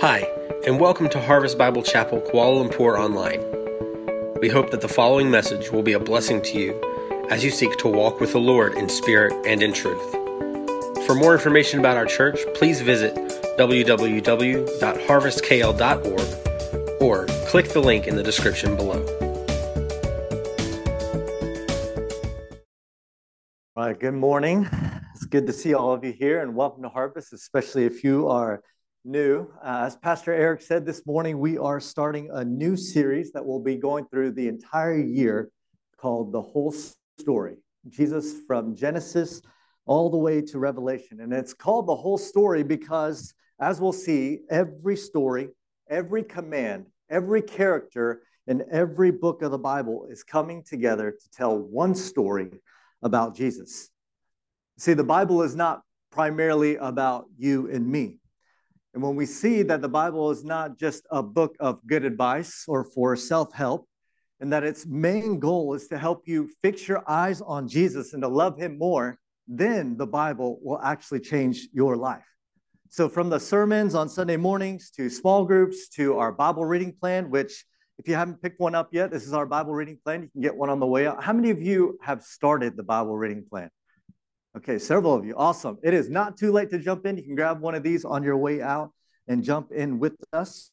Hi, and welcome to Harvest Bible Chapel Kuala Lumpur Online. We hope that the following message will be a blessing to you as you seek to walk with the Lord in spirit and in truth. For more information about our church, please visit www.harvestkl.org or click the link in the description below. All right, good morning. It's good to see all of you here and welcome to Harvest, especially if you are new. Uh, as Pastor Eric said this morning, we are starting a new series that will be going through the entire year called The Whole Story Jesus from Genesis all the way to Revelation. And it's called The Whole Story because, as we'll see, every story, every command, every character in every book of the Bible is coming together to tell one story about Jesus. See, the Bible is not primarily about you and me. And when we see that the Bible is not just a book of good advice or for self help, and that its main goal is to help you fix your eyes on Jesus and to love him more, then the Bible will actually change your life. So, from the sermons on Sunday mornings to small groups to our Bible reading plan, which, if you haven't picked one up yet, this is our Bible reading plan. You can get one on the way out. How many of you have started the Bible reading plan? Okay, several of you. Awesome. It is not too late to jump in. You can grab one of these on your way out and jump in with us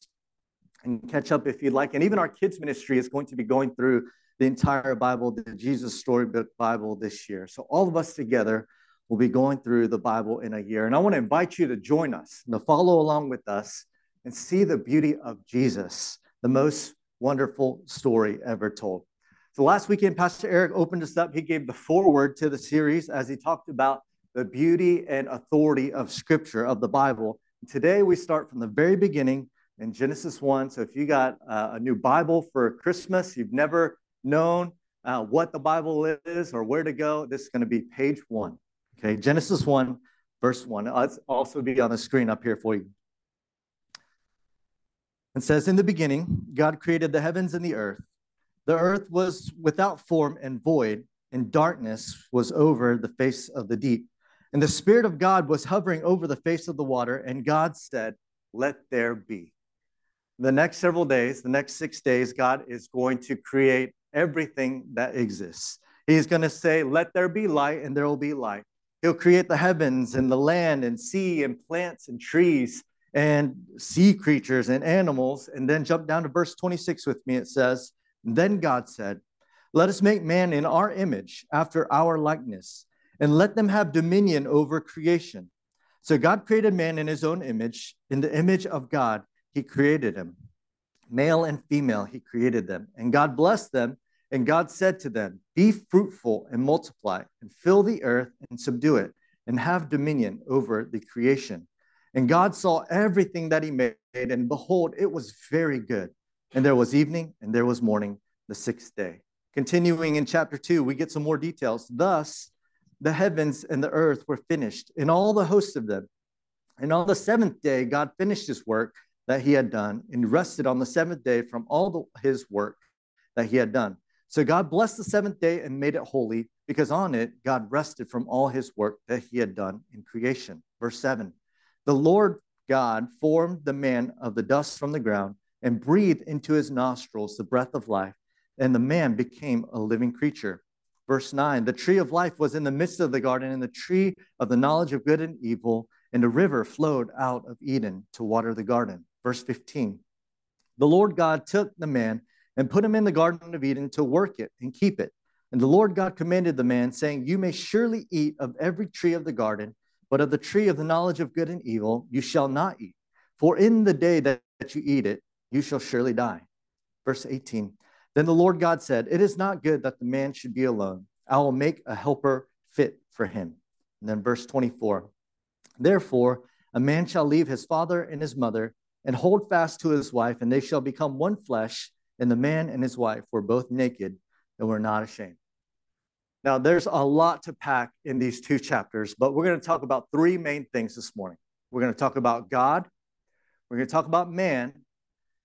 and catch up if you'd like. And even our kids' ministry is going to be going through the entire Bible, the Jesus Storybook Bible this year. So all of us together will be going through the Bible in a year. And I want to invite you to join us, and to follow along with us and see the beauty of Jesus, the most wonderful story ever told. So last weekend, Pastor Eric opened us up. He gave the foreword to the series as he talked about the beauty and authority of Scripture, of the Bible. Today, we start from the very beginning in Genesis 1. So if you got uh, a new Bible for Christmas, you've never known uh, what the Bible is or where to go, this is going to be page one. Okay, Genesis 1, verse 1. Let's also be on the screen up here for you. It says, In the beginning, God created the heavens and the earth. The earth was without form and void, and darkness was over the face of the deep. And the Spirit of God was hovering over the face of the water, and God said, Let there be. The next several days, the next six days, God is going to create everything that exists. He's going to say, Let there be light, and there will be light. He'll create the heavens and the land and sea and plants and trees and sea creatures and animals. And then jump down to verse 26 with me. It says, then God said, Let us make man in our image, after our likeness, and let them have dominion over creation. So God created man in his own image. In the image of God, he created him. Male and female, he created them. And God blessed them. And God said to them, Be fruitful and multiply, and fill the earth and subdue it, and have dominion over the creation. And God saw everything that he made, and behold, it was very good. And there was evening and there was morning the sixth day. Continuing in chapter two, we get some more details. Thus, the heavens and the earth were finished, and all the hosts of them. And on the seventh day, God finished his work that he had done and rested on the seventh day from all the, his work that he had done. So God blessed the seventh day and made it holy because on it God rested from all his work that he had done in creation. Verse 7 The Lord God formed the man of the dust from the ground and breathed into his nostrils the breath of life, and the man became a living creature. Verse 9 The tree of life was in the midst of the garden, and the tree of the knowledge of good and evil, and a river flowed out of Eden to water the garden. Verse 15 The Lord God took the man and put him in the garden of Eden to work it and keep it. And the Lord God commanded the man, saying, You may surely eat of every tree of the garden, but of the tree of the knowledge of good and evil you shall not eat. For in the day that you eat it, you shall surely die. Verse 18 Then the Lord God said, It is not good that the man should be alone. I will make a helper fit for him. And then verse 24 Therefore, a man shall leave his father and his mother and hold fast to his wife, and they shall become one flesh. And the man and his wife were both naked and were not ashamed. Now, there's a lot to pack in these two chapters, but we're going to talk about three main things this morning. We're going to talk about God, we're going to talk about man,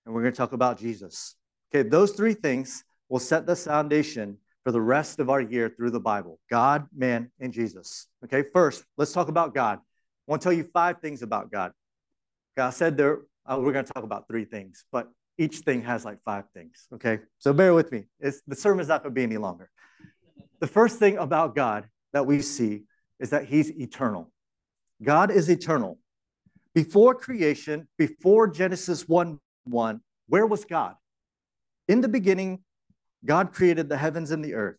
and we're going to talk about Jesus. Okay, those three things will set the foundation for the rest of our year through the Bible God, man, and Jesus. Okay, first, let's talk about God. I want to tell you five things about God. God said there uh, we're going to talk about three things, but each thing has like five things. Okay, so bear with me. It's, the sermon's not going to be any longer. The first thing about God that we see is that He's eternal. God is eternal. Before creation, before Genesis 1 1, where was God? In the beginning, God created the heavens and the earth,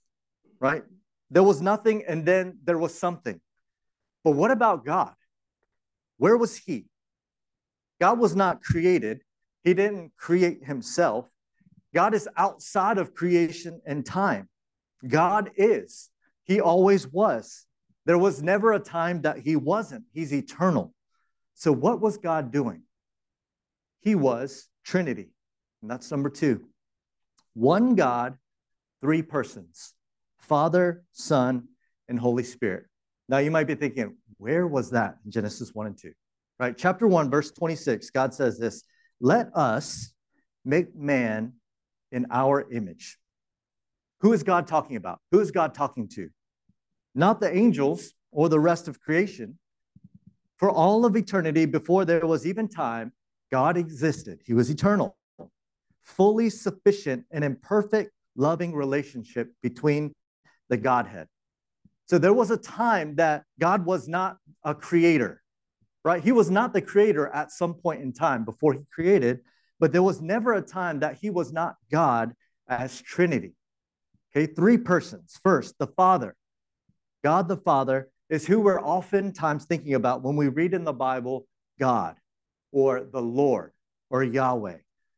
right? There was nothing and then there was something. But what about God? Where was He? God was not created, He didn't create Himself. God is outside of creation and time. God is. He always was. There was never a time that He wasn't. He's eternal. So, what was God doing? He was Trinity. And that's number two. One God, three persons Father, Son, and Holy Spirit. Now, you might be thinking, where was that in Genesis 1 and 2? Right? Chapter 1, verse 26, God says this Let us make man in our image. Who is God talking about? Who is God talking to? Not the angels or the rest of creation. For all of eternity, before there was even time, God existed. He was eternal, fully sufficient and in perfect, loving relationship between the Godhead. So there was a time that God was not a creator, right? He was not the creator at some point in time before he created, but there was never a time that he was not God as Trinity. Okay, three persons. First, the Father. God the Father is who we're oftentimes thinking about when we read in the Bible God or the Lord or Yahweh.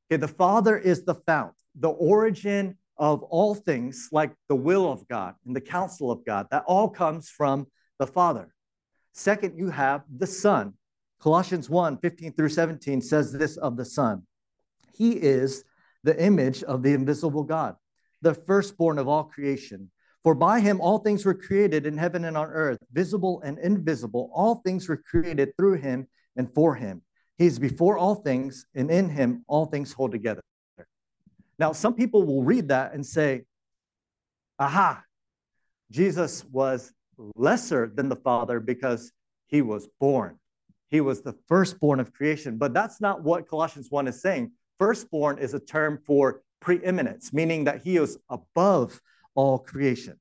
Okay, the Father is the fount, the origin of all things, like the will of God and the counsel of God. That all comes from the Father. Second, you have the Son. Colossians 1 15 through 17 says this of the Son He is the image of the invisible God, the firstborn of all creation. For by him all things were created in heaven and on earth, visible and invisible. All things were created through him and for him. He is before all things, and in him all things hold together. Now, some people will read that and say, aha, Jesus was lesser than the Father because he was born. He was the firstborn of creation. But that's not what Colossians 1 is saying. Firstborn is a term for preeminence, meaning that he is above all creation.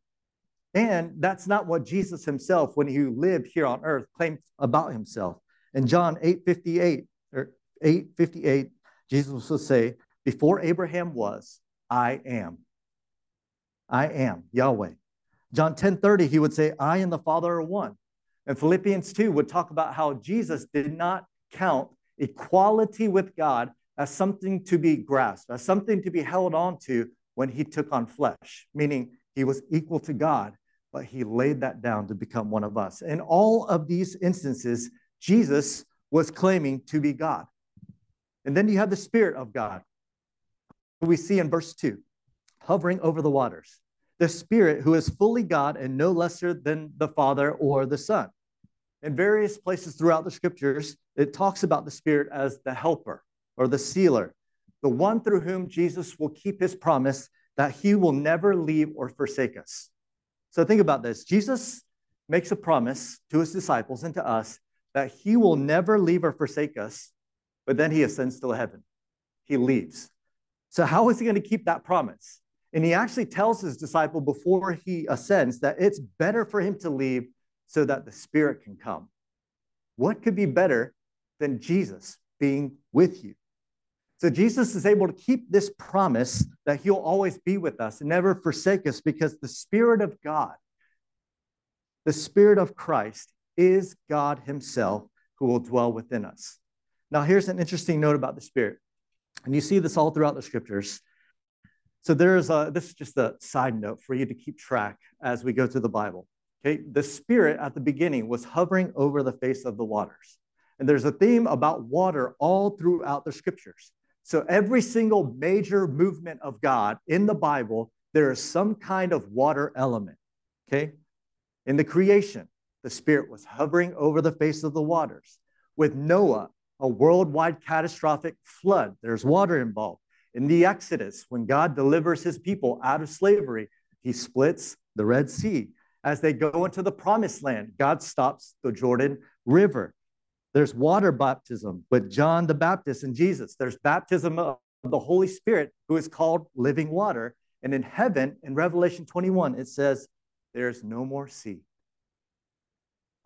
And that's not what Jesus himself, when he lived here on earth, claimed about himself. In John 8 58, or 8 58, Jesus will say, before Abraham was, I am. I am Yahweh. John 10 30, he would say, I and the Father are one. And Philippians 2 would talk about how Jesus did not count equality with God as something to be grasped, as something to be held on to when he took on flesh, meaning he was equal to God, but he laid that down to become one of us. In all of these instances, Jesus was claiming to be God. And then you have the Spirit of God Who we see in verse 2 hovering over the waters. The Spirit, who is fully God and no lesser than the Father or the Son. In various places throughout the scriptures, it talks about the Spirit as the helper or the sealer, the one through whom Jesus will keep his promise that he will never leave or forsake us. So think about this Jesus makes a promise to his disciples and to us that he will never leave or forsake us, but then he ascends to heaven. He leaves. So, how is he going to keep that promise? And he actually tells his disciple before he ascends that it's better for him to leave so that the Spirit can come. What could be better than Jesus being with you? So, Jesus is able to keep this promise that he'll always be with us and never forsake us because the Spirit of God, the Spirit of Christ, is God Himself who will dwell within us. Now, here's an interesting note about the Spirit and you see this all throughout the scriptures. So there's a, this is just a side note for you to keep track as we go through the Bible. Okay, the Spirit at the beginning was hovering over the face of the waters. And there's a theme about water all throughout the scriptures. So every single major movement of God in the Bible, there is some kind of water element. Okay, in the creation, the Spirit was hovering over the face of the waters. With Noah, a worldwide catastrophic flood. There's water involved. In the Exodus, when God delivers his people out of slavery, he splits the Red Sea. As they go into the promised land, God stops the Jordan River. There's water baptism with John the Baptist and Jesus. There's baptism of the Holy Spirit, who is called living water. And in heaven, in Revelation 21, it says, There's no more sea.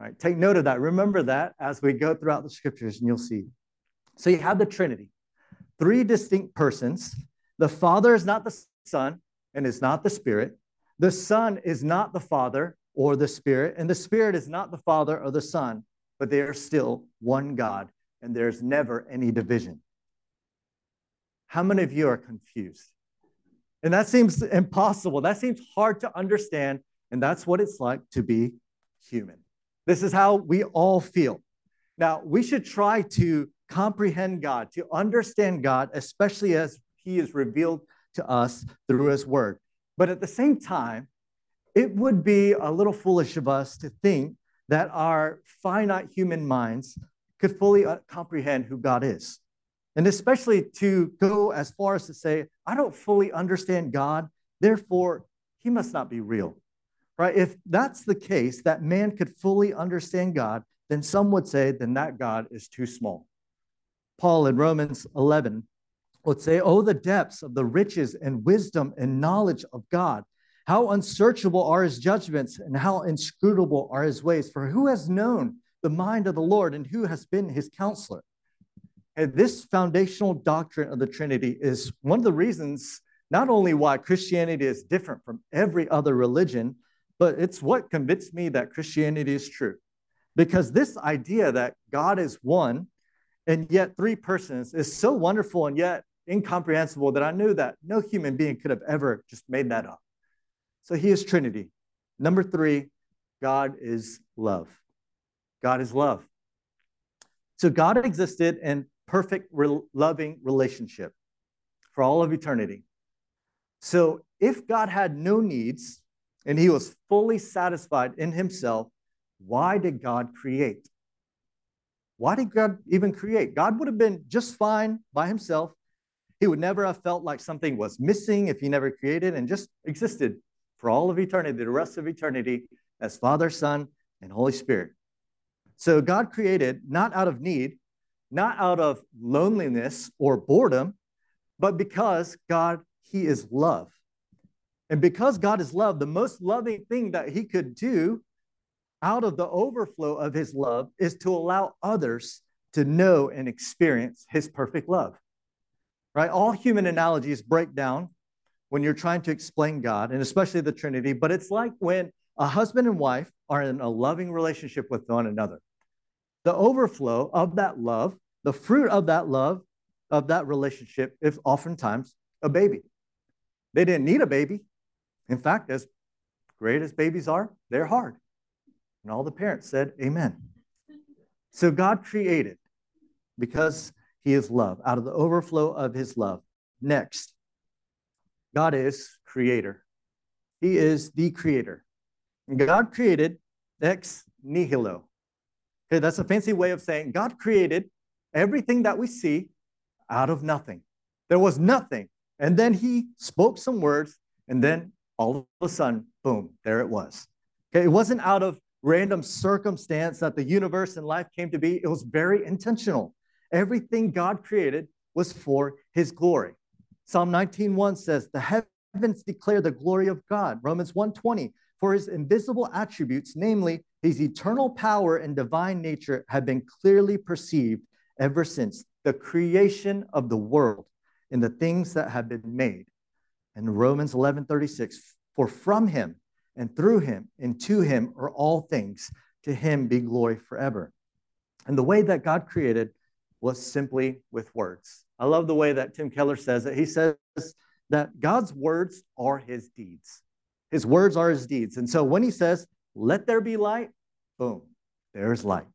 Right, take note of that. Remember that as we go throughout the scriptures, and you'll see. So you have the Trinity, three distinct persons. The Father is not the Son and is not the Spirit. The Son is not the Father or the Spirit, and the Spirit is not the Father or the Son, but they are still one God, and there's never any division. How many of you are confused? And that seems impossible. That seems hard to understand. And that's what it's like to be human. This is how we all feel. Now, we should try to comprehend God, to understand God, especially as He is revealed to us through His Word. But at the same time, it would be a little foolish of us to think that our finite human minds could fully uh, comprehend who God is. And especially to go as far as to say, I don't fully understand God, therefore, he must not be real. Right? If that's the case, that man could fully understand God, then some would say, then that God is too small. Paul in Romans 11 would say, Oh, the depths of the riches and wisdom and knowledge of God. How unsearchable are his judgments and how inscrutable are his ways. For who has known the mind of the Lord and who has been his counselor? And this foundational doctrine of the Trinity is one of the reasons not only why Christianity is different from every other religion, but it's what convinced me that Christianity is true. Because this idea that God is one and yet three persons is so wonderful and yet incomprehensible that I knew that no human being could have ever just made that up. So he is Trinity. Number three, God is love. God is love. So God existed in perfect, re- loving relationship for all of eternity. So if God had no needs and he was fully satisfied in himself, why did God create? Why did God even create? God would have been just fine by himself. He would never have felt like something was missing if he never created and just existed for all of eternity, the rest of eternity, as Father, Son, and Holy Spirit. So God created not out of need, not out of loneliness or boredom, but because God, He is love. And because God is love, the most loving thing that He could do out of the overflow of His love is to allow others to know and experience His perfect love. Right? All human analogies break down when you're trying to explain God, and especially the Trinity, but it's like when a husband and wife are in a loving relationship with one another. The overflow of that love, the fruit of that love, of that relationship is oftentimes a baby. They didn't need a baby. In fact, as great as babies are, they're hard. And all the parents said, Amen. So God created because He is love, out of the overflow of His love. Next, God is creator. He is the creator. God created ex nihilo. Okay, that's a fancy way of saying God created everything that we see out of nothing. There was nothing. And then he spoke some words, and then all of a sudden, boom, there it was. Okay, it wasn't out of random circumstance that the universe and life came to be, it was very intentional. Everything God created was for his glory. Psalm 19:1 says, "The heavens declare the glory of God." Romans 1:20, "For his invisible attributes, namely his eternal power and divine nature, have been clearly perceived ever since the creation of the world and the things that have been made." And Romans 11:36, "For from him and through him and to him are all things; to him be glory forever." And the way that God created was simply with words. I love the way that Tim Keller says it. He says that God's words are his deeds. His words are his deeds. And so when he says, let there be light, boom, there's light.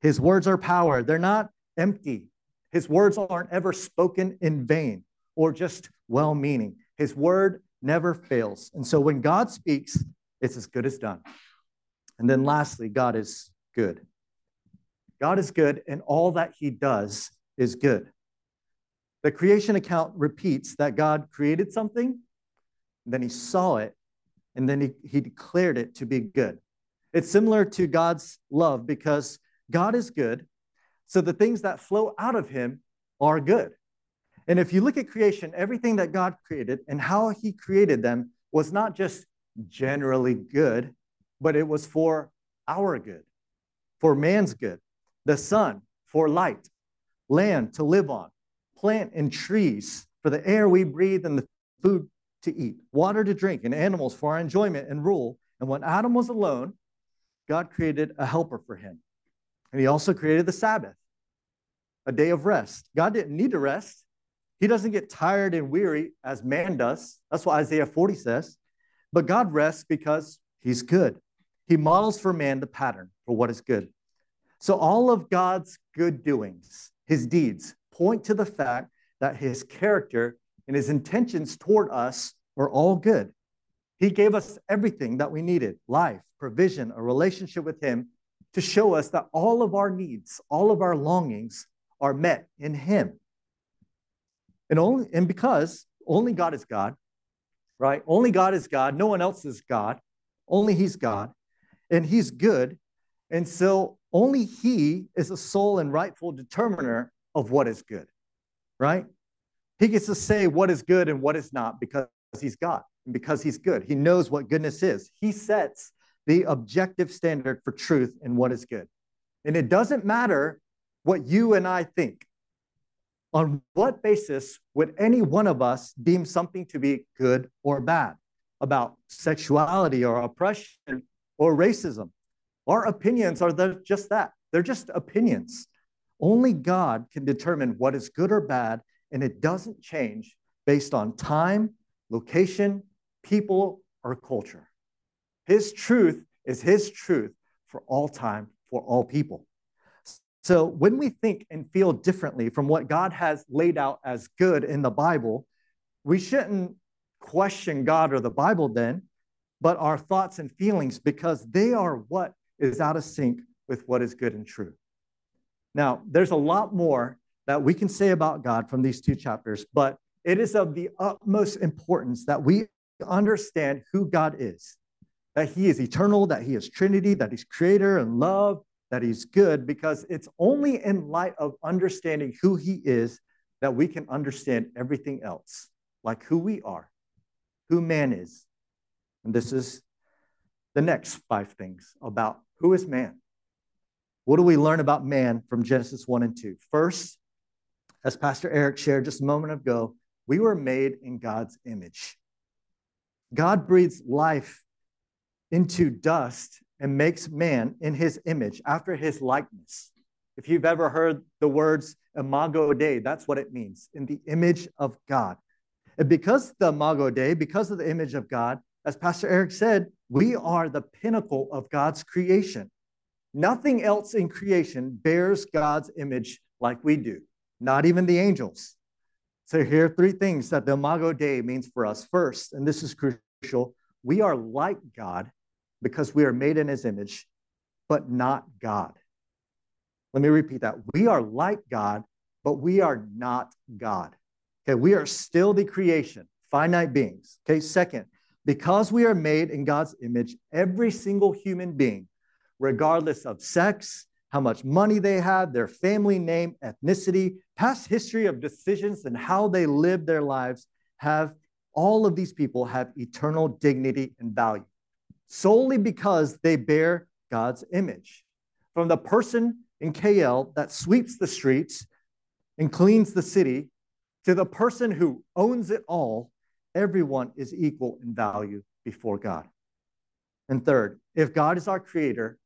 His words are power. They're not empty. His words aren't ever spoken in vain or just well meaning. His word never fails. And so when God speaks, it's as good as done. And then lastly, God is good. God is good, and all that he does is good. The creation account repeats that God created something, then he saw it, and then he, he declared it to be good. It's similar to God's love because God is good, So the things that flow out of him are good. And if you look at creation, everything that God created and how he created them was not just generally good, but it was for our good, for man's good. The sun for light, land to live on, plant and trees for the air we breathe and the food to eat, water to drink, and animals for our enjoyment and rule. And when Adam was alone, God created a helper for him. And he also created the Sabbath, a day of rest. God didn't need to rest. He doesn't get tired and weary as man does. That's what Isaiah 40 says. But God rests because he's good. He models for man the pattern for what is good. So all of God's good doings, his deeds, point to the fact that his character and his intentions toward us are all good. He gave us everything that we needed life, provision, a relationship with him to show us that all of our needs, all of our longings are met in him. And only and because only God is God, right? Only God is God, no one else is God. Only he's God, and he's good. And so only he is a sole and rightful determiner of what is good, right? He gets to say what is good and what is not because he's God and because he's good. He knows what goodness is. He sets the objective standard for truth and what is good. And it doesn't matter what you and I think. On what basis would any one of us deem something to be good or bad about sexuality or oppression or racism? Our opinions are just that. They're just opinions. Only God can determine what is good or bad, and it doesn't change based on time, location, people, or culture. His truth is His truth for all time, for all people. So when we think and feel differently from what God has laid out as good in the Bible, we shouldn't question God or the Bible then, but our thoughts and feelings because they are what is out of sync with what is good and true. Now, there's a lot more that we can say about God from these two chapters, but it is of the utmost importance that we understand who God is that He is eternal, that He is Trinity, that He's creator and love, that He's good, because it's only in light of understanding who He is that we can understand everything else, like who we are, who man is. And this is the next five things about who is man. What do we learn about man from Genesis 1 and 2? First, as Pastor Eric shared just a moment ago, we were made in God's image. God breathes life into dust and makes man in his image, after his likeness. If you've ever heard the words imago Dei, that's what it means in the image of God. And because the imago Dei, because of the image of God, as Pastor Eric said, we are the pinnacle of God's creation. Nothing else in creation bears God's image like we do, not even the angels. So, here are three things that the Imago Dei means for us. First, and this is crucial, we are like God because we are made in his image, but not God. Let me repeat that. We are like God, but we are not God. Okay, we are still the creation, finite beings. Okay, second, because we are made in God's image, every single human being, regardless of sex, how much money they have, their family name, ethnicity, past history of decisions, and how they live their lives, have all of these people have eternal dignity and value solely because they bear God's image. From the person in KL that sweeps the streets and cleans the city to the person who owns it all, everyone is equal in value before God. And third, if God is our creator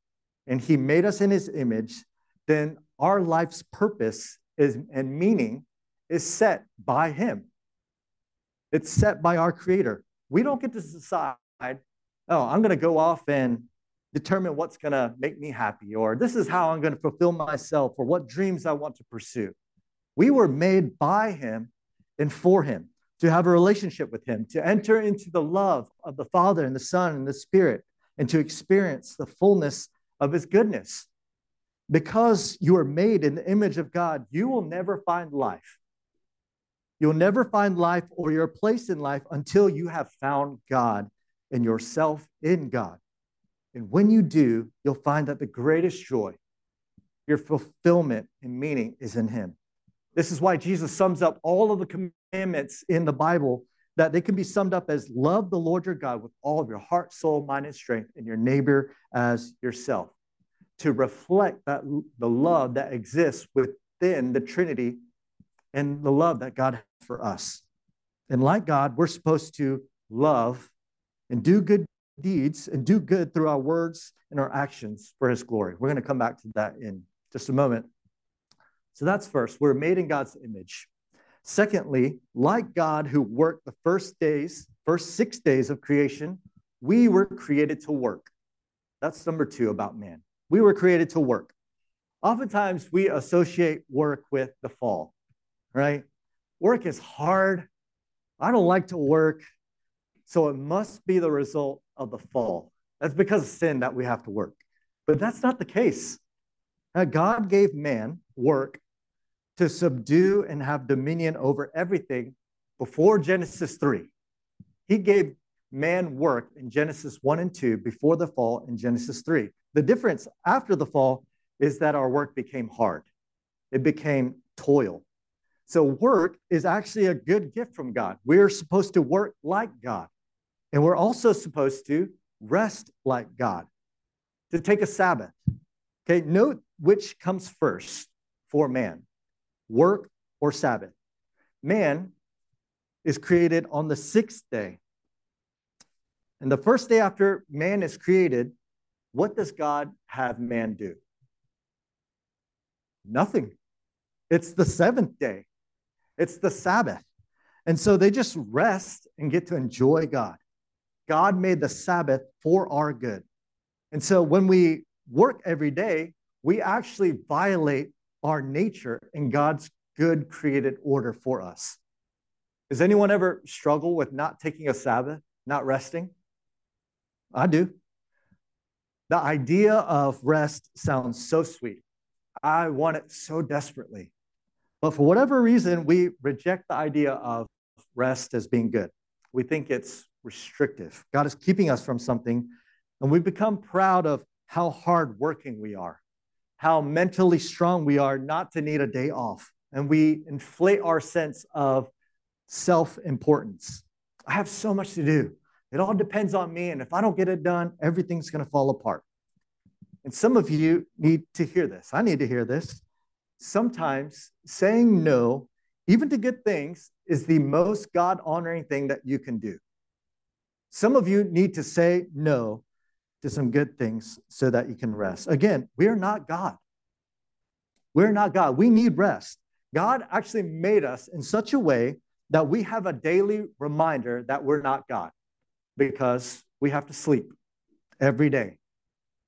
and he made us in his image, then our life's purpose is, and meaning is set by him. It's set by our creator. We don't get to decide oh, I'm going to go off and determine what's going to make me happy, or this is how I'm going to fulfill myself, or what dreams I want to pursue. We were made by Him and for Him to have a relationship with Him, to enter into the love of the Father and the Son and the Spirit, and to experience the fullness of His goodness. Because you are made in the image of God, you will never find life. You'll never find life or your place in life until you have found God and yourself in God. And when you do, you'll find that the greatest joy Your fulfillment and meaning is in Him. This is why Jesus sums up all of the commandments in the Bible that they can be summed up as love the Lord your God with all of your heart, soul, mind, and strength, and your neighbor as yourself. To reflect that the love that exists within the Trinity and the love that God has for us. And like God, we're supposed to love and do good deeds and do good through our words and our actions for his glory. We're going to come back to that in just a moment. So that's first. We're made in God's image. Secondly, like God who worked the first days, first six days of creation, we were created to work. That's number two about man. We were created to work. Oftentimes we associate work with the fall, right? Work is hard. I don't like to work. So it must be the result of the fall. That's because of sin that we have to work. But that's not the case. Uh, God gave man work to subdue and have dominion over everything before Genesis 3. He gave man work in Genesis 1 and 2 before the fall in Genesis 3. The difference after the fall is that our work became hard, it became toil. So, work is actually a good gift from God. We're supposed to work like God. And we're also supposed to rest like God, to take a Sabbath. Okay, note which comes first for man work or Sabbath. Man is created on the sixth day. And the first day after man is created, what does God have man do? Nothing. It's the seventh day, it's the Sabbath. And so they just rest and get to enjoy God. God made the Sabbath for our good. And so when we work every day, we actually violate our nature in God's good created order for us. Does anyone ever struggle with not taking a Sabbath, not resting? I do. The idea of rest sounds so sweet. I want it so desperately. But for whatever reason, we reject the idea of rest as being good. We think it's restrictive. God is keeping us from something, and we become proud of how hardworking we are, how mentally strong we are not to need a day off. And we inflate our sense of self importance. I have so much to do. It all depends on me. And if I don't get it done, everything's going to fall apart. And some of you need to hear this. I need to hear this. Sometimes saying no, even to good things, is the most God honoring thing that you can do. Some of you need to say no to some good things so that you can rest. Again, we are not God. We're not God. We need rest. God actually made us in such a way that we have a daily reminder that we're not God because we have to sleep every day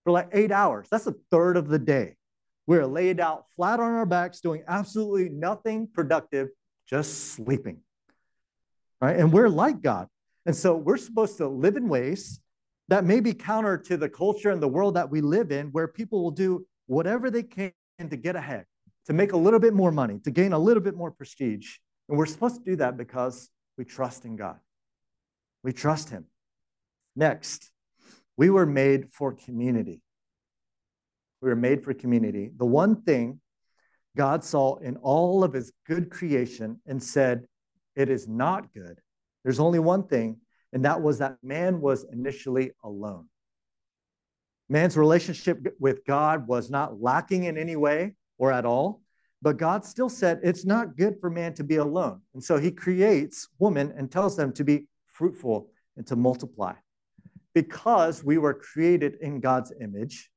for like eight hours. That's a third of the day. We're laid out flat on our backs, doing absolutely nothing productive, just sleeping. Right? And we're like God. And so we're supposed to live in ways that may be counter to the culture and the world that we live in, where people will do whatever they can to get ahead, to make a little bit more money, to gain a little bit more prestige. And we're supposed to do that because we trust in God. We trust Him. Next, we were made for community. We were made for community. The one thing God saw in all of His good creation and said, It is not good there's only one thing, and that was that man was initially alone. Man's relationship with God was not lacking in any way or at all, but God still said it's not good for man to be alone. And so he creates woman and tells them to be fruitful and to multiply. Because we were created in God's image,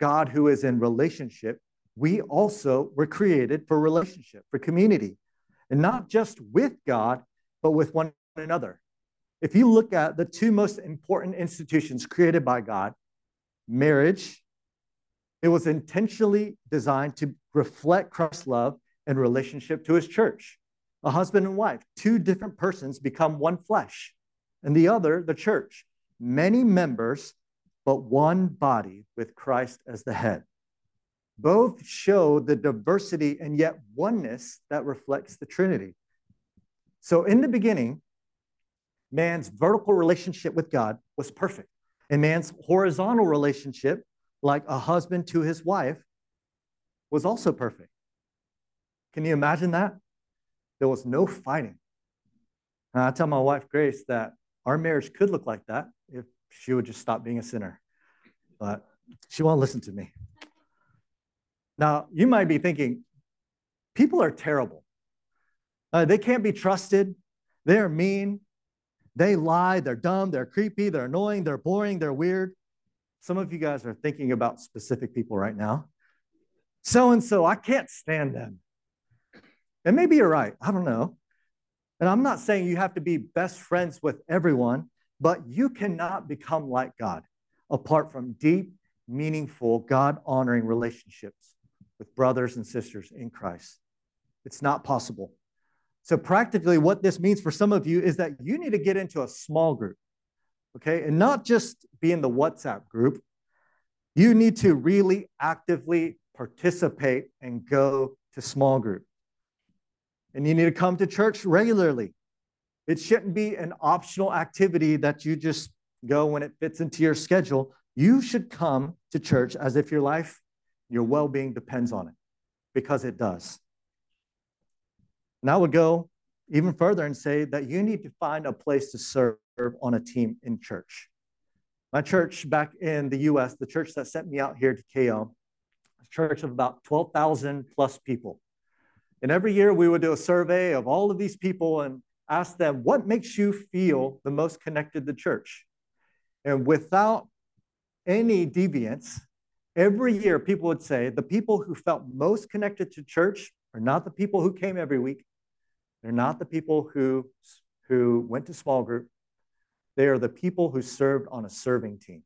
God who is in relationship, we also were created for relationship, for community, and not just with God, but with one another. If you look at the two most important institutions created by God, marriage, it was intentionally designed to reflect Christ's love and relationship to his church. A husband and wife, two different persons become one flesh, and the other, the church, many members, but one body with Christ as the head. Both show the diversity and yet oneness that reflects the Trinity. So, in the beginning, man's vertical relationship with God was perfect, and man's horizontal relationship, like a husband to his wife, was also perfect. Can you imagine that? There was no fighting. And I tell my wife, Grace, that our marriage could look like that if she would just stop being a sinner. But she won't listen to me. Now, you might be thinking, people are terrible. Uh, they can't be trusted. They're mean. They lie. They're dumb. They're creepy. They're annoying. They're boring. They're weird. Some of you guys are thinking about specific people right now. So and so, I can't stand them. And maybe you're right. I don't know. And I'm not saying you have to be best friends with everyone, but you cannot become like God apart from deep, meaningful, God honoring relationships with brothers and sisters in Christ. It's not possible. So, practically, what this means for some of you is that you need to get into a small group, okay? And not just be in the WhatsApp group. You need to really actively participate and go to small group. And you need to come to church regularly. It shouldn't be an optional activity that you just go when it fits into your schedule. You should come to church as if your life, your well being depends on it, because it does. And I would go even further and say that you need to find a place to serve on a team in church. My church back in the US, the church that sent me out here to KL, a church of about 12,000 plus people. And every year we would do a survey of all of these people and ask them, what makes you feel the most connected to church? And without any deviance, every year people would say the people who felt most connected to church are not the people who came every week, they're not the people who, who went to small group. They are the people who served on a serving team.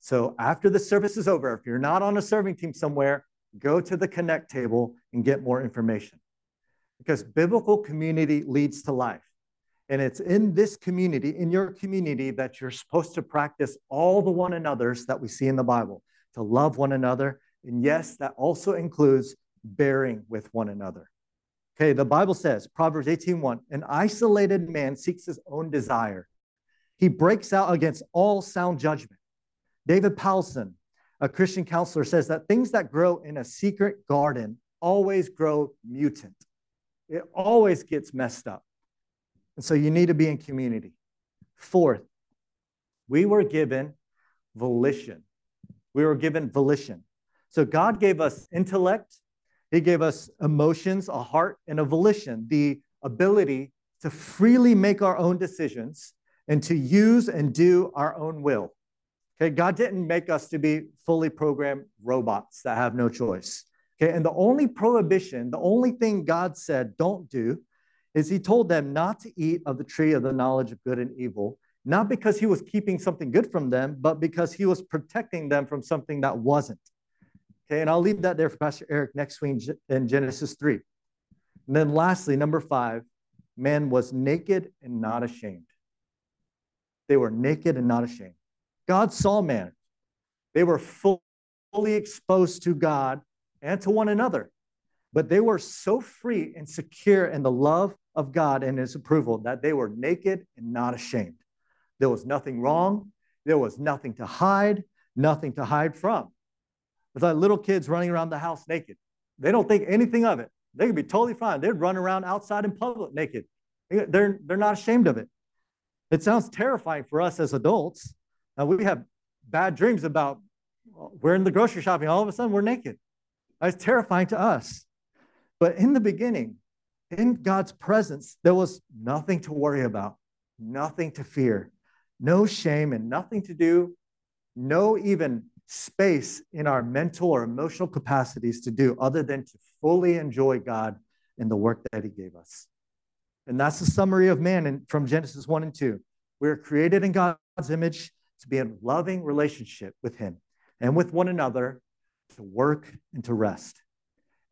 So after the service is over, if you're not on a serving team somewhere, go to the connect table and get more information. Because biblical community leads to life. And it's in this community, in your community, that you're supposed to practice all the one another's that we see in the Bible, to love one another. And yes, that also includes bearing with one another. Okay, the Bible says, Proverbs 18:1, an isolated man seeks his own desire. He breaks out against all sound judgment. David Powlison, a Christian counselor, says that things that grow in a secret garden always grow mutant. It always gets messed up. And so you need to be in community. Fourth, we were given volition. We were given volition. So God gave us intellect, he gave us emotions, a heart, and a volition, the ability to freely make our own decisions and to use and do our own will. Okay, God didn't make us to be fully programmed robots that have no choice. Okay, and the only prohibition, the only thing God said don't do is He told them not to eat of the tree of the knowledge of good and evil, not because He was keeping something good from them, but because He was protecting them from something that wasn't. And I'll leave that there for Pastor Eric next week in Genesis 3. And then lastly, number five, man was naked and not ashamed. They were naked and not ashamed. God saw man. They were fully exposed to God and to one another, but they were so free and secure in the love of God and his approval that they were naked and not ashamed. There was nothing wrong. There was nothing to hide, nothing to hide from. It's like little kids running around the house naked. They don't think anything of it. They could be totally fine. They'd run around outside in public naked. They're, they're not ashamed of it. It sounds terrifying for us as adults. Now, we have bad dreams about we're in the grocery shopping, all of a sudden we're naked. It's terrifying to us. But in the beginning, in God's presence, there was nothing to worry about, nothing to fear, no shame, and nothing to do, no even space in our mental or emotional capacities to do other than to fully enjoy God and the work that He gave us. And that's the summary of man in, from Genesis 1 and 2. We are created in God's image to be in loving relationship with Him and with one another, to work and to rest.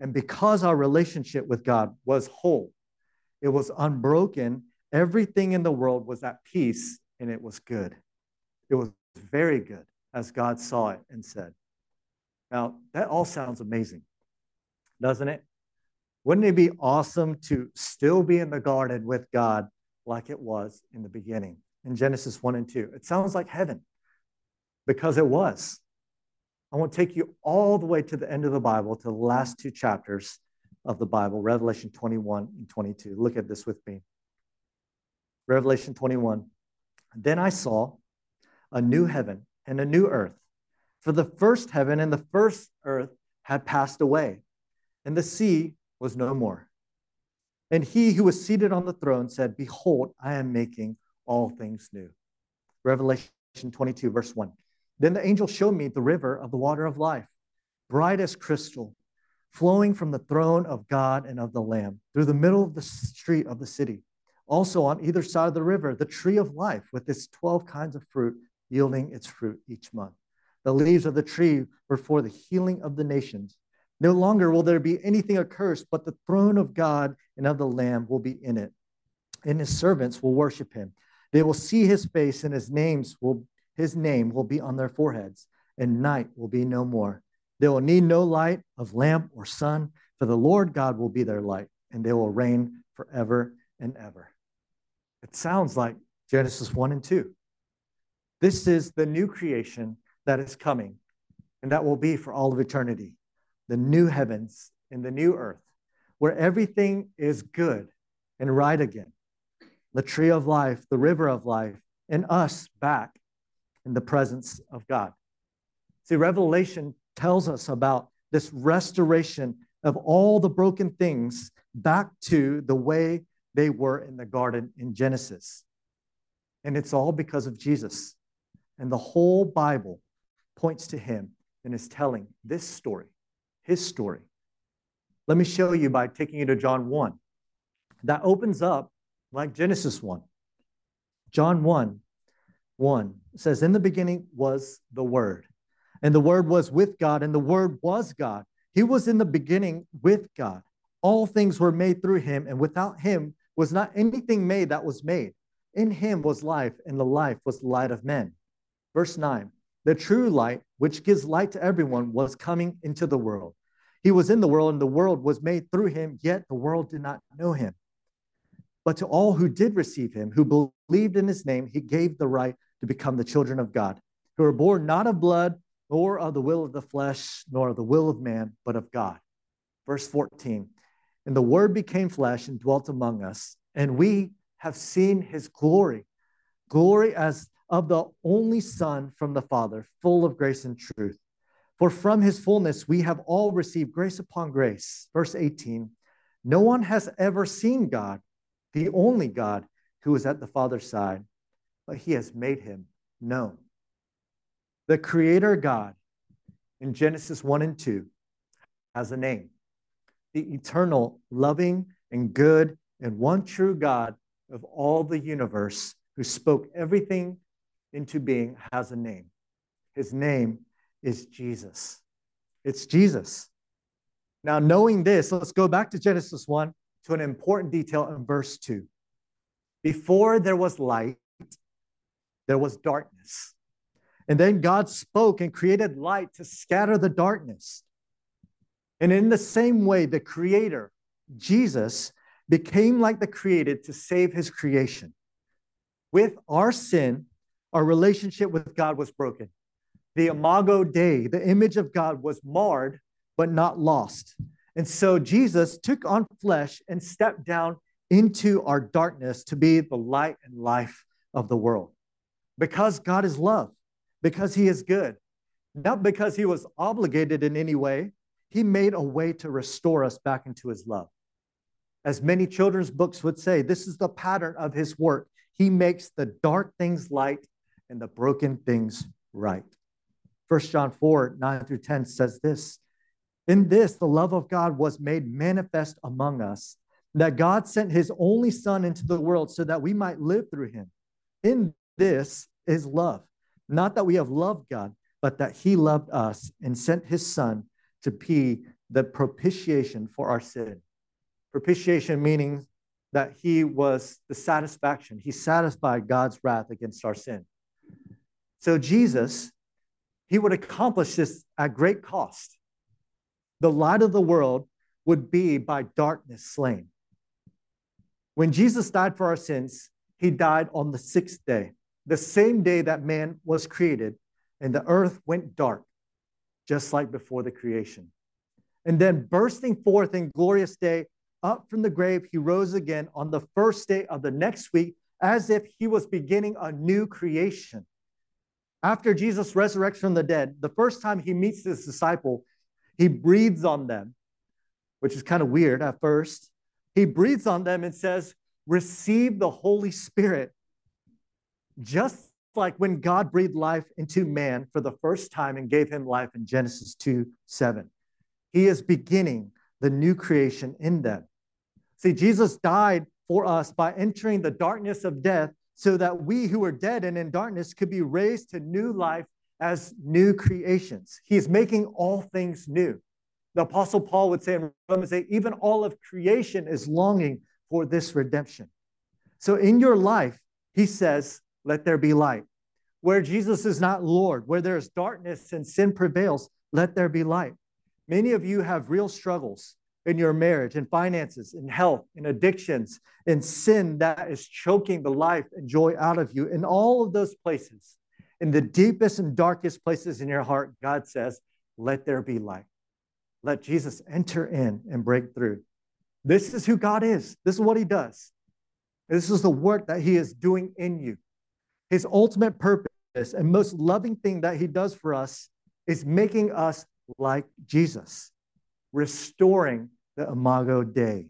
And because our relationship with God was whole, it was unbroken, everything in the world was at peace and it was good. It was very good as God saw it and said. Now, that all sounds amazing, doesn't it? Wouldn't it be awesome to still be in the garden with God like it was in the beginning in Genesis 1 and 2? It sounds like heaven because it was. I want to take you all the way to the end of the Bible, to the last two chapters of the Bible, Revelation 21 and 22. Look at this with me. Revelation 21. Then I saw a new heaven and a new earth. For the first heaven and the first earth had passed away, and the sea was no more. And he who was seated on the throne said, Behold, I am making all things new. Revelation 22, verse 1. Then the angel showed me the river of the water of life, bright as crystal, flowing from the throne of God and of the Lamb through the middle of the street of the city. Also, on either side of the river, the tree of life with its 12 kinds of fruit, yielding its fruit each month. The leaves of the tree were for the healing of the nations. No longer will there be anything accursed, but the throne of God and of the Lamb will be in it, and his servants will worship him. They will see his face, and his names will his name will be on their foreheads, and night will be no more. They will need no light of lamp or sun, for the Lord God will be their light, and they will reign forever and ever. It sounds like Genesis 1 and 2. This is the new creation that is coming, and that will be for all of eternity the new heavens and the new earth, where everything is good and right again. The tree of life, the river of life, and us back in the presence of God. See, Revelation tells us about this restoration of all the broken things back to the way they were in the garden in Genesis. And it's all because of Jesus. And the whole Bible points to him and is telling this story, his story. Let me show you by taking you to John 1. That opens up like Genesis 1. John 1 1 says, In the beginning was the Word, and the Word was with God, and the Word was God. He was in the beginning with God. All things were made through him, and without him was not anything made that was made. In him was life, and the life was the light of men. Verse 9 The true light, which gives light to everyone, was coming into the world. He was in the world, and the world was made through him, yet the world did not know him. But to all who did receive him, who believed in his name, he gave the right to become the children of God, who are born not of blood, nor of the will of the flesh, nor of the will of man, but of God. Verse 14 And the word became flesh and dwelt among us, and we have seen his glory, glory as of the only Son from the Father, full of grace and truth. For from his fullness we have all received grace upon grace. Verse 18 No one has ever seen God, the only God who is at the Father's side but he has made him known. The Creator God in Genesis 1 and 2 has a name. The eternal, loving, and good, and one true God of all the universe who spoke everything into being has a name. His name is Jesus. It's Jesus. Now, knowing this, let's go back to Genesis 1 to an important detail in verse 2. Before there was light, there was darkness. And then God spoke and created light to scatter the darkness. And in the same way, the Creator, Jesus, became like the created to save his creation. With our sin, our relationship with God was broken. The imago Dei, the image of God, was marred but not lost. And so Jesus took on flesh and stepped down into our darkness to be the light and life of the world because God is love, because He is good, not because He was obligated in any way. He made a way to restore us back into His love. As many children's books would say, this is the pattern of His work. He makes the dark things light and the broken things right. 1 John 4 9 through 10 says this In this, the love of God was made manifest among us, that God sent His only Son into the world so that we might live through Him. In this is love. Not that we have loved God, but that He loved us and sent His Son to be the propitiation for our sin. Propitiation meaning that He was the satisfaction, He satisfied God's wrath against our sin. So, Jesus, He would accomplish this at great cost. The light of the world would be by darkness slain. When Jesus died for our sins, He died on the sixth day the same day that man was created and the earth went dark. just like before the creation. And then bursting forth in glorious day, up from the grave, he rose again on the first day of the next week, as if he was beginning a new creation. After Jesus resurrects from the dead, the first time he meets his disciple, he breathes on them, which is kind of weird at first. He breathes on them and says, Receive the Holy Spirit. Just like when God breathed life into man for the first time and gave him life in Genesis 2 7. He is beginning the new creation in them. See, Jesus died for us by entering the darkness of death so that we who are dead and in darkness could be raised to new life as new creations. He is making all things new. The Apostle Paul would say in Romans 8, even all of creation is longing for this redemption. So in your life, he says, let there be light. Where Jesus is not Lord, where there's darkness and sin prevails, let there be light. Many of you have real struggles in your marriage, in finances, in health, in addictions, in sin that is choking the life and joy out of you. In all of those places, in the deepest and darkest places in your heart, God says, let there be light. Let Jesus enter in and break through. This is who God is. This is what he does. This is the work that he is doing in you. His ultimate purpose and most loving thing that he does for us is making us like Jesus, restoring the Imago Dei.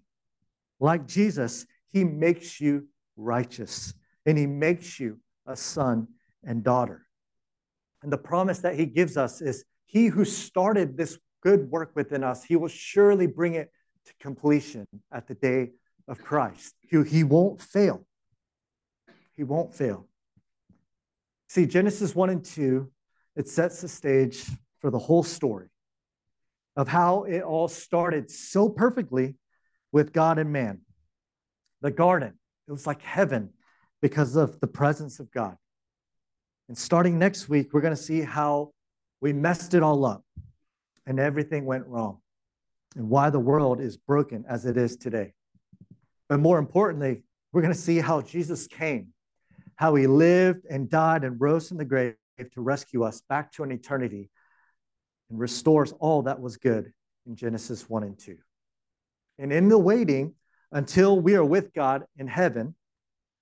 Like Jesus, he makes you righteous and he makes you a son and daughter. And the promise that he gives us is he who started this good work within us, he will surely bring it to completion at the day of Christ. He, he won't fail. He won't fail. See, Genesis 1 and 2, it sets the stage for the whole story of how it all started so perfectly with God and man. The garden, it was like heaven because of the presence of God. And starting next week, we're going to see how we messed it all up and everything went wrong and why the world is broken as it is today. But more importantly, we're going to see how Jesus came how he lived and died and rose from the grave to rescue us back to an eternity and restores all that was good in Genesis 1 and 2. And in the waiting until we are with God in heaven,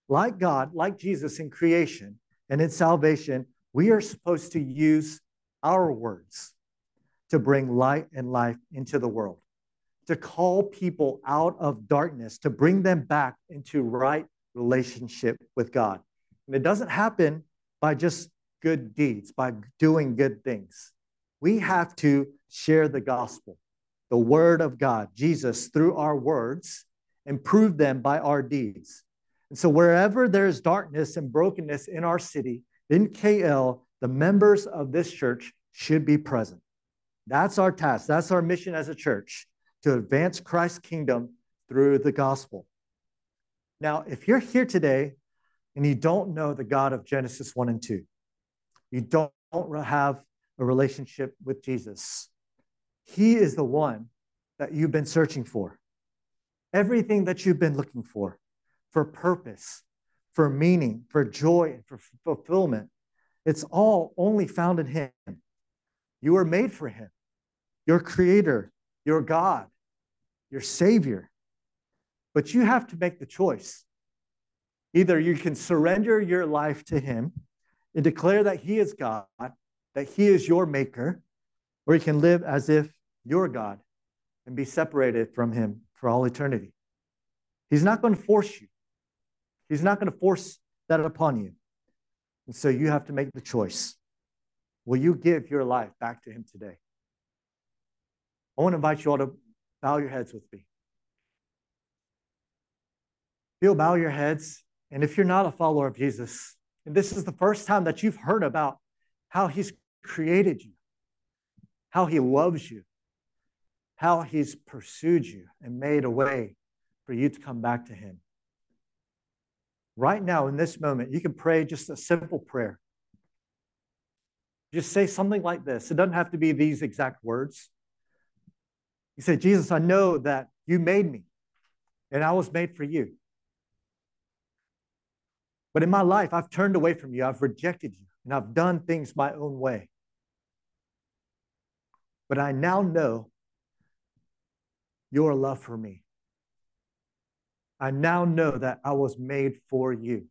like God, like Jesus in creation and in salvation, we are supposed to use our words to bring light and life into the world, to call people out of darkness, to bring them back into right relationship with God. And it doesn't happen by just good deeds, by doing good things. We have to share the gospel, the word of God, Jesus, through our words and prove them by our deeds. And so, wherever there's darkness and brokenness in our city, in KL, the members of this church should be present. That's our task. That's our mission as a church to advance Christ's kingdom through the gospel. Now, if you're here today and you don't know the God of Genesis 1 and 2, you don't have a relationship with Jesus, He is the one that you've been searching for. Everything that you've been looking for, for purpose, for meaning, for joy, for fulfillment, it's all only found in Him. You were made for Him, your Creator, your God, your Savior. But you have to make the choice. Either you can surrender your life to Him and declare that He is God, that He is your maker, or you can live as if you're God and be separated from Him for all eternity. He's not going to force you, He's not going to force that upon you. And so you have to make the choice. Will you give your life back to Him today? I want to invite you all to bow your heads with me. You'll bow your heads and if you're not a follower of Jesus, and this is the first time that you've heard about how he's created you, how he loves you, how he's pursued you and made a way for you to come back to him. Right now, in this moment, you can pray just a simple prayer. Just say something like this. It doesn't have to be these exact words. You say, Jesus, I know that you made me and I was made for you. But in my life, I've turned away from you, I've rejected you, and I've done things my own way. but I now know your love for me. I now know that I was made for you.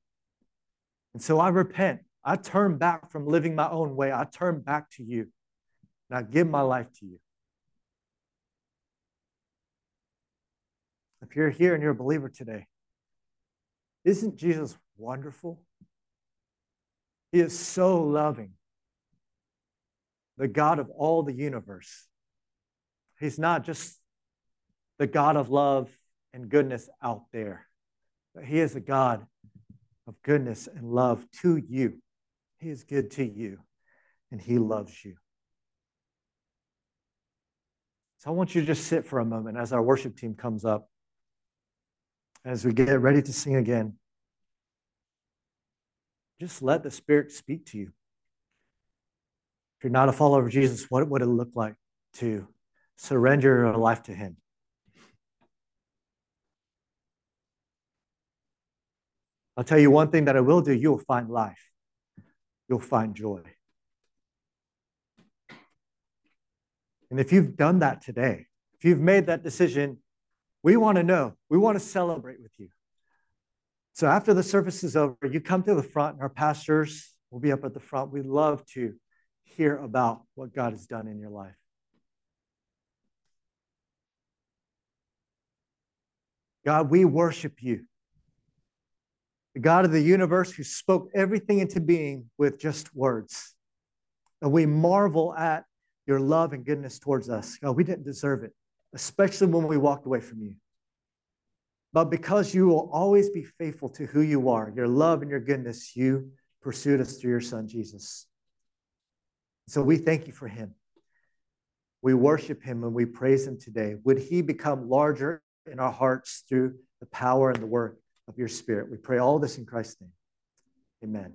And so I repent. I turn back from living my own way. I turn back to you. And I give my life to you. If you're here and you're a believer today, isn't Jesus wonderful? He is so loving, the God of all the universe. He's not just the God of love and goodness out there, but He is a God of goodness and love to you. He is good to you, and He loves you. So I want you to just sit for a moment as our worship team comes up, as we get ready to sing again. Just let the Spirit speak to you. If you're not a follower of Jesus, what would it look like to surrender your life to Him? I'll tell you one thing that I will do you'll find life, you'll find joy. And if you've done that today, if you've made that decision, we want to know, we want to celebrate with you. So after the service is over, you come to the front, and our pastors will be up at the front. We'd love to hear about what God has done in your life. God, we worship you. The God of the universe who spoke everything into being with just words. And we marvel at your love and goodness towards us. God, we didn't deserve it, especially when we walked away from you. But because you will always be faithful to who you are, your love and your goodness, you pursued us through your son, Jesus. So we thank you for him. We worship him and we praise him today. Would he become larger in our hearts through the power and the work of your spirit? We pray all this in Christ's name. Amen.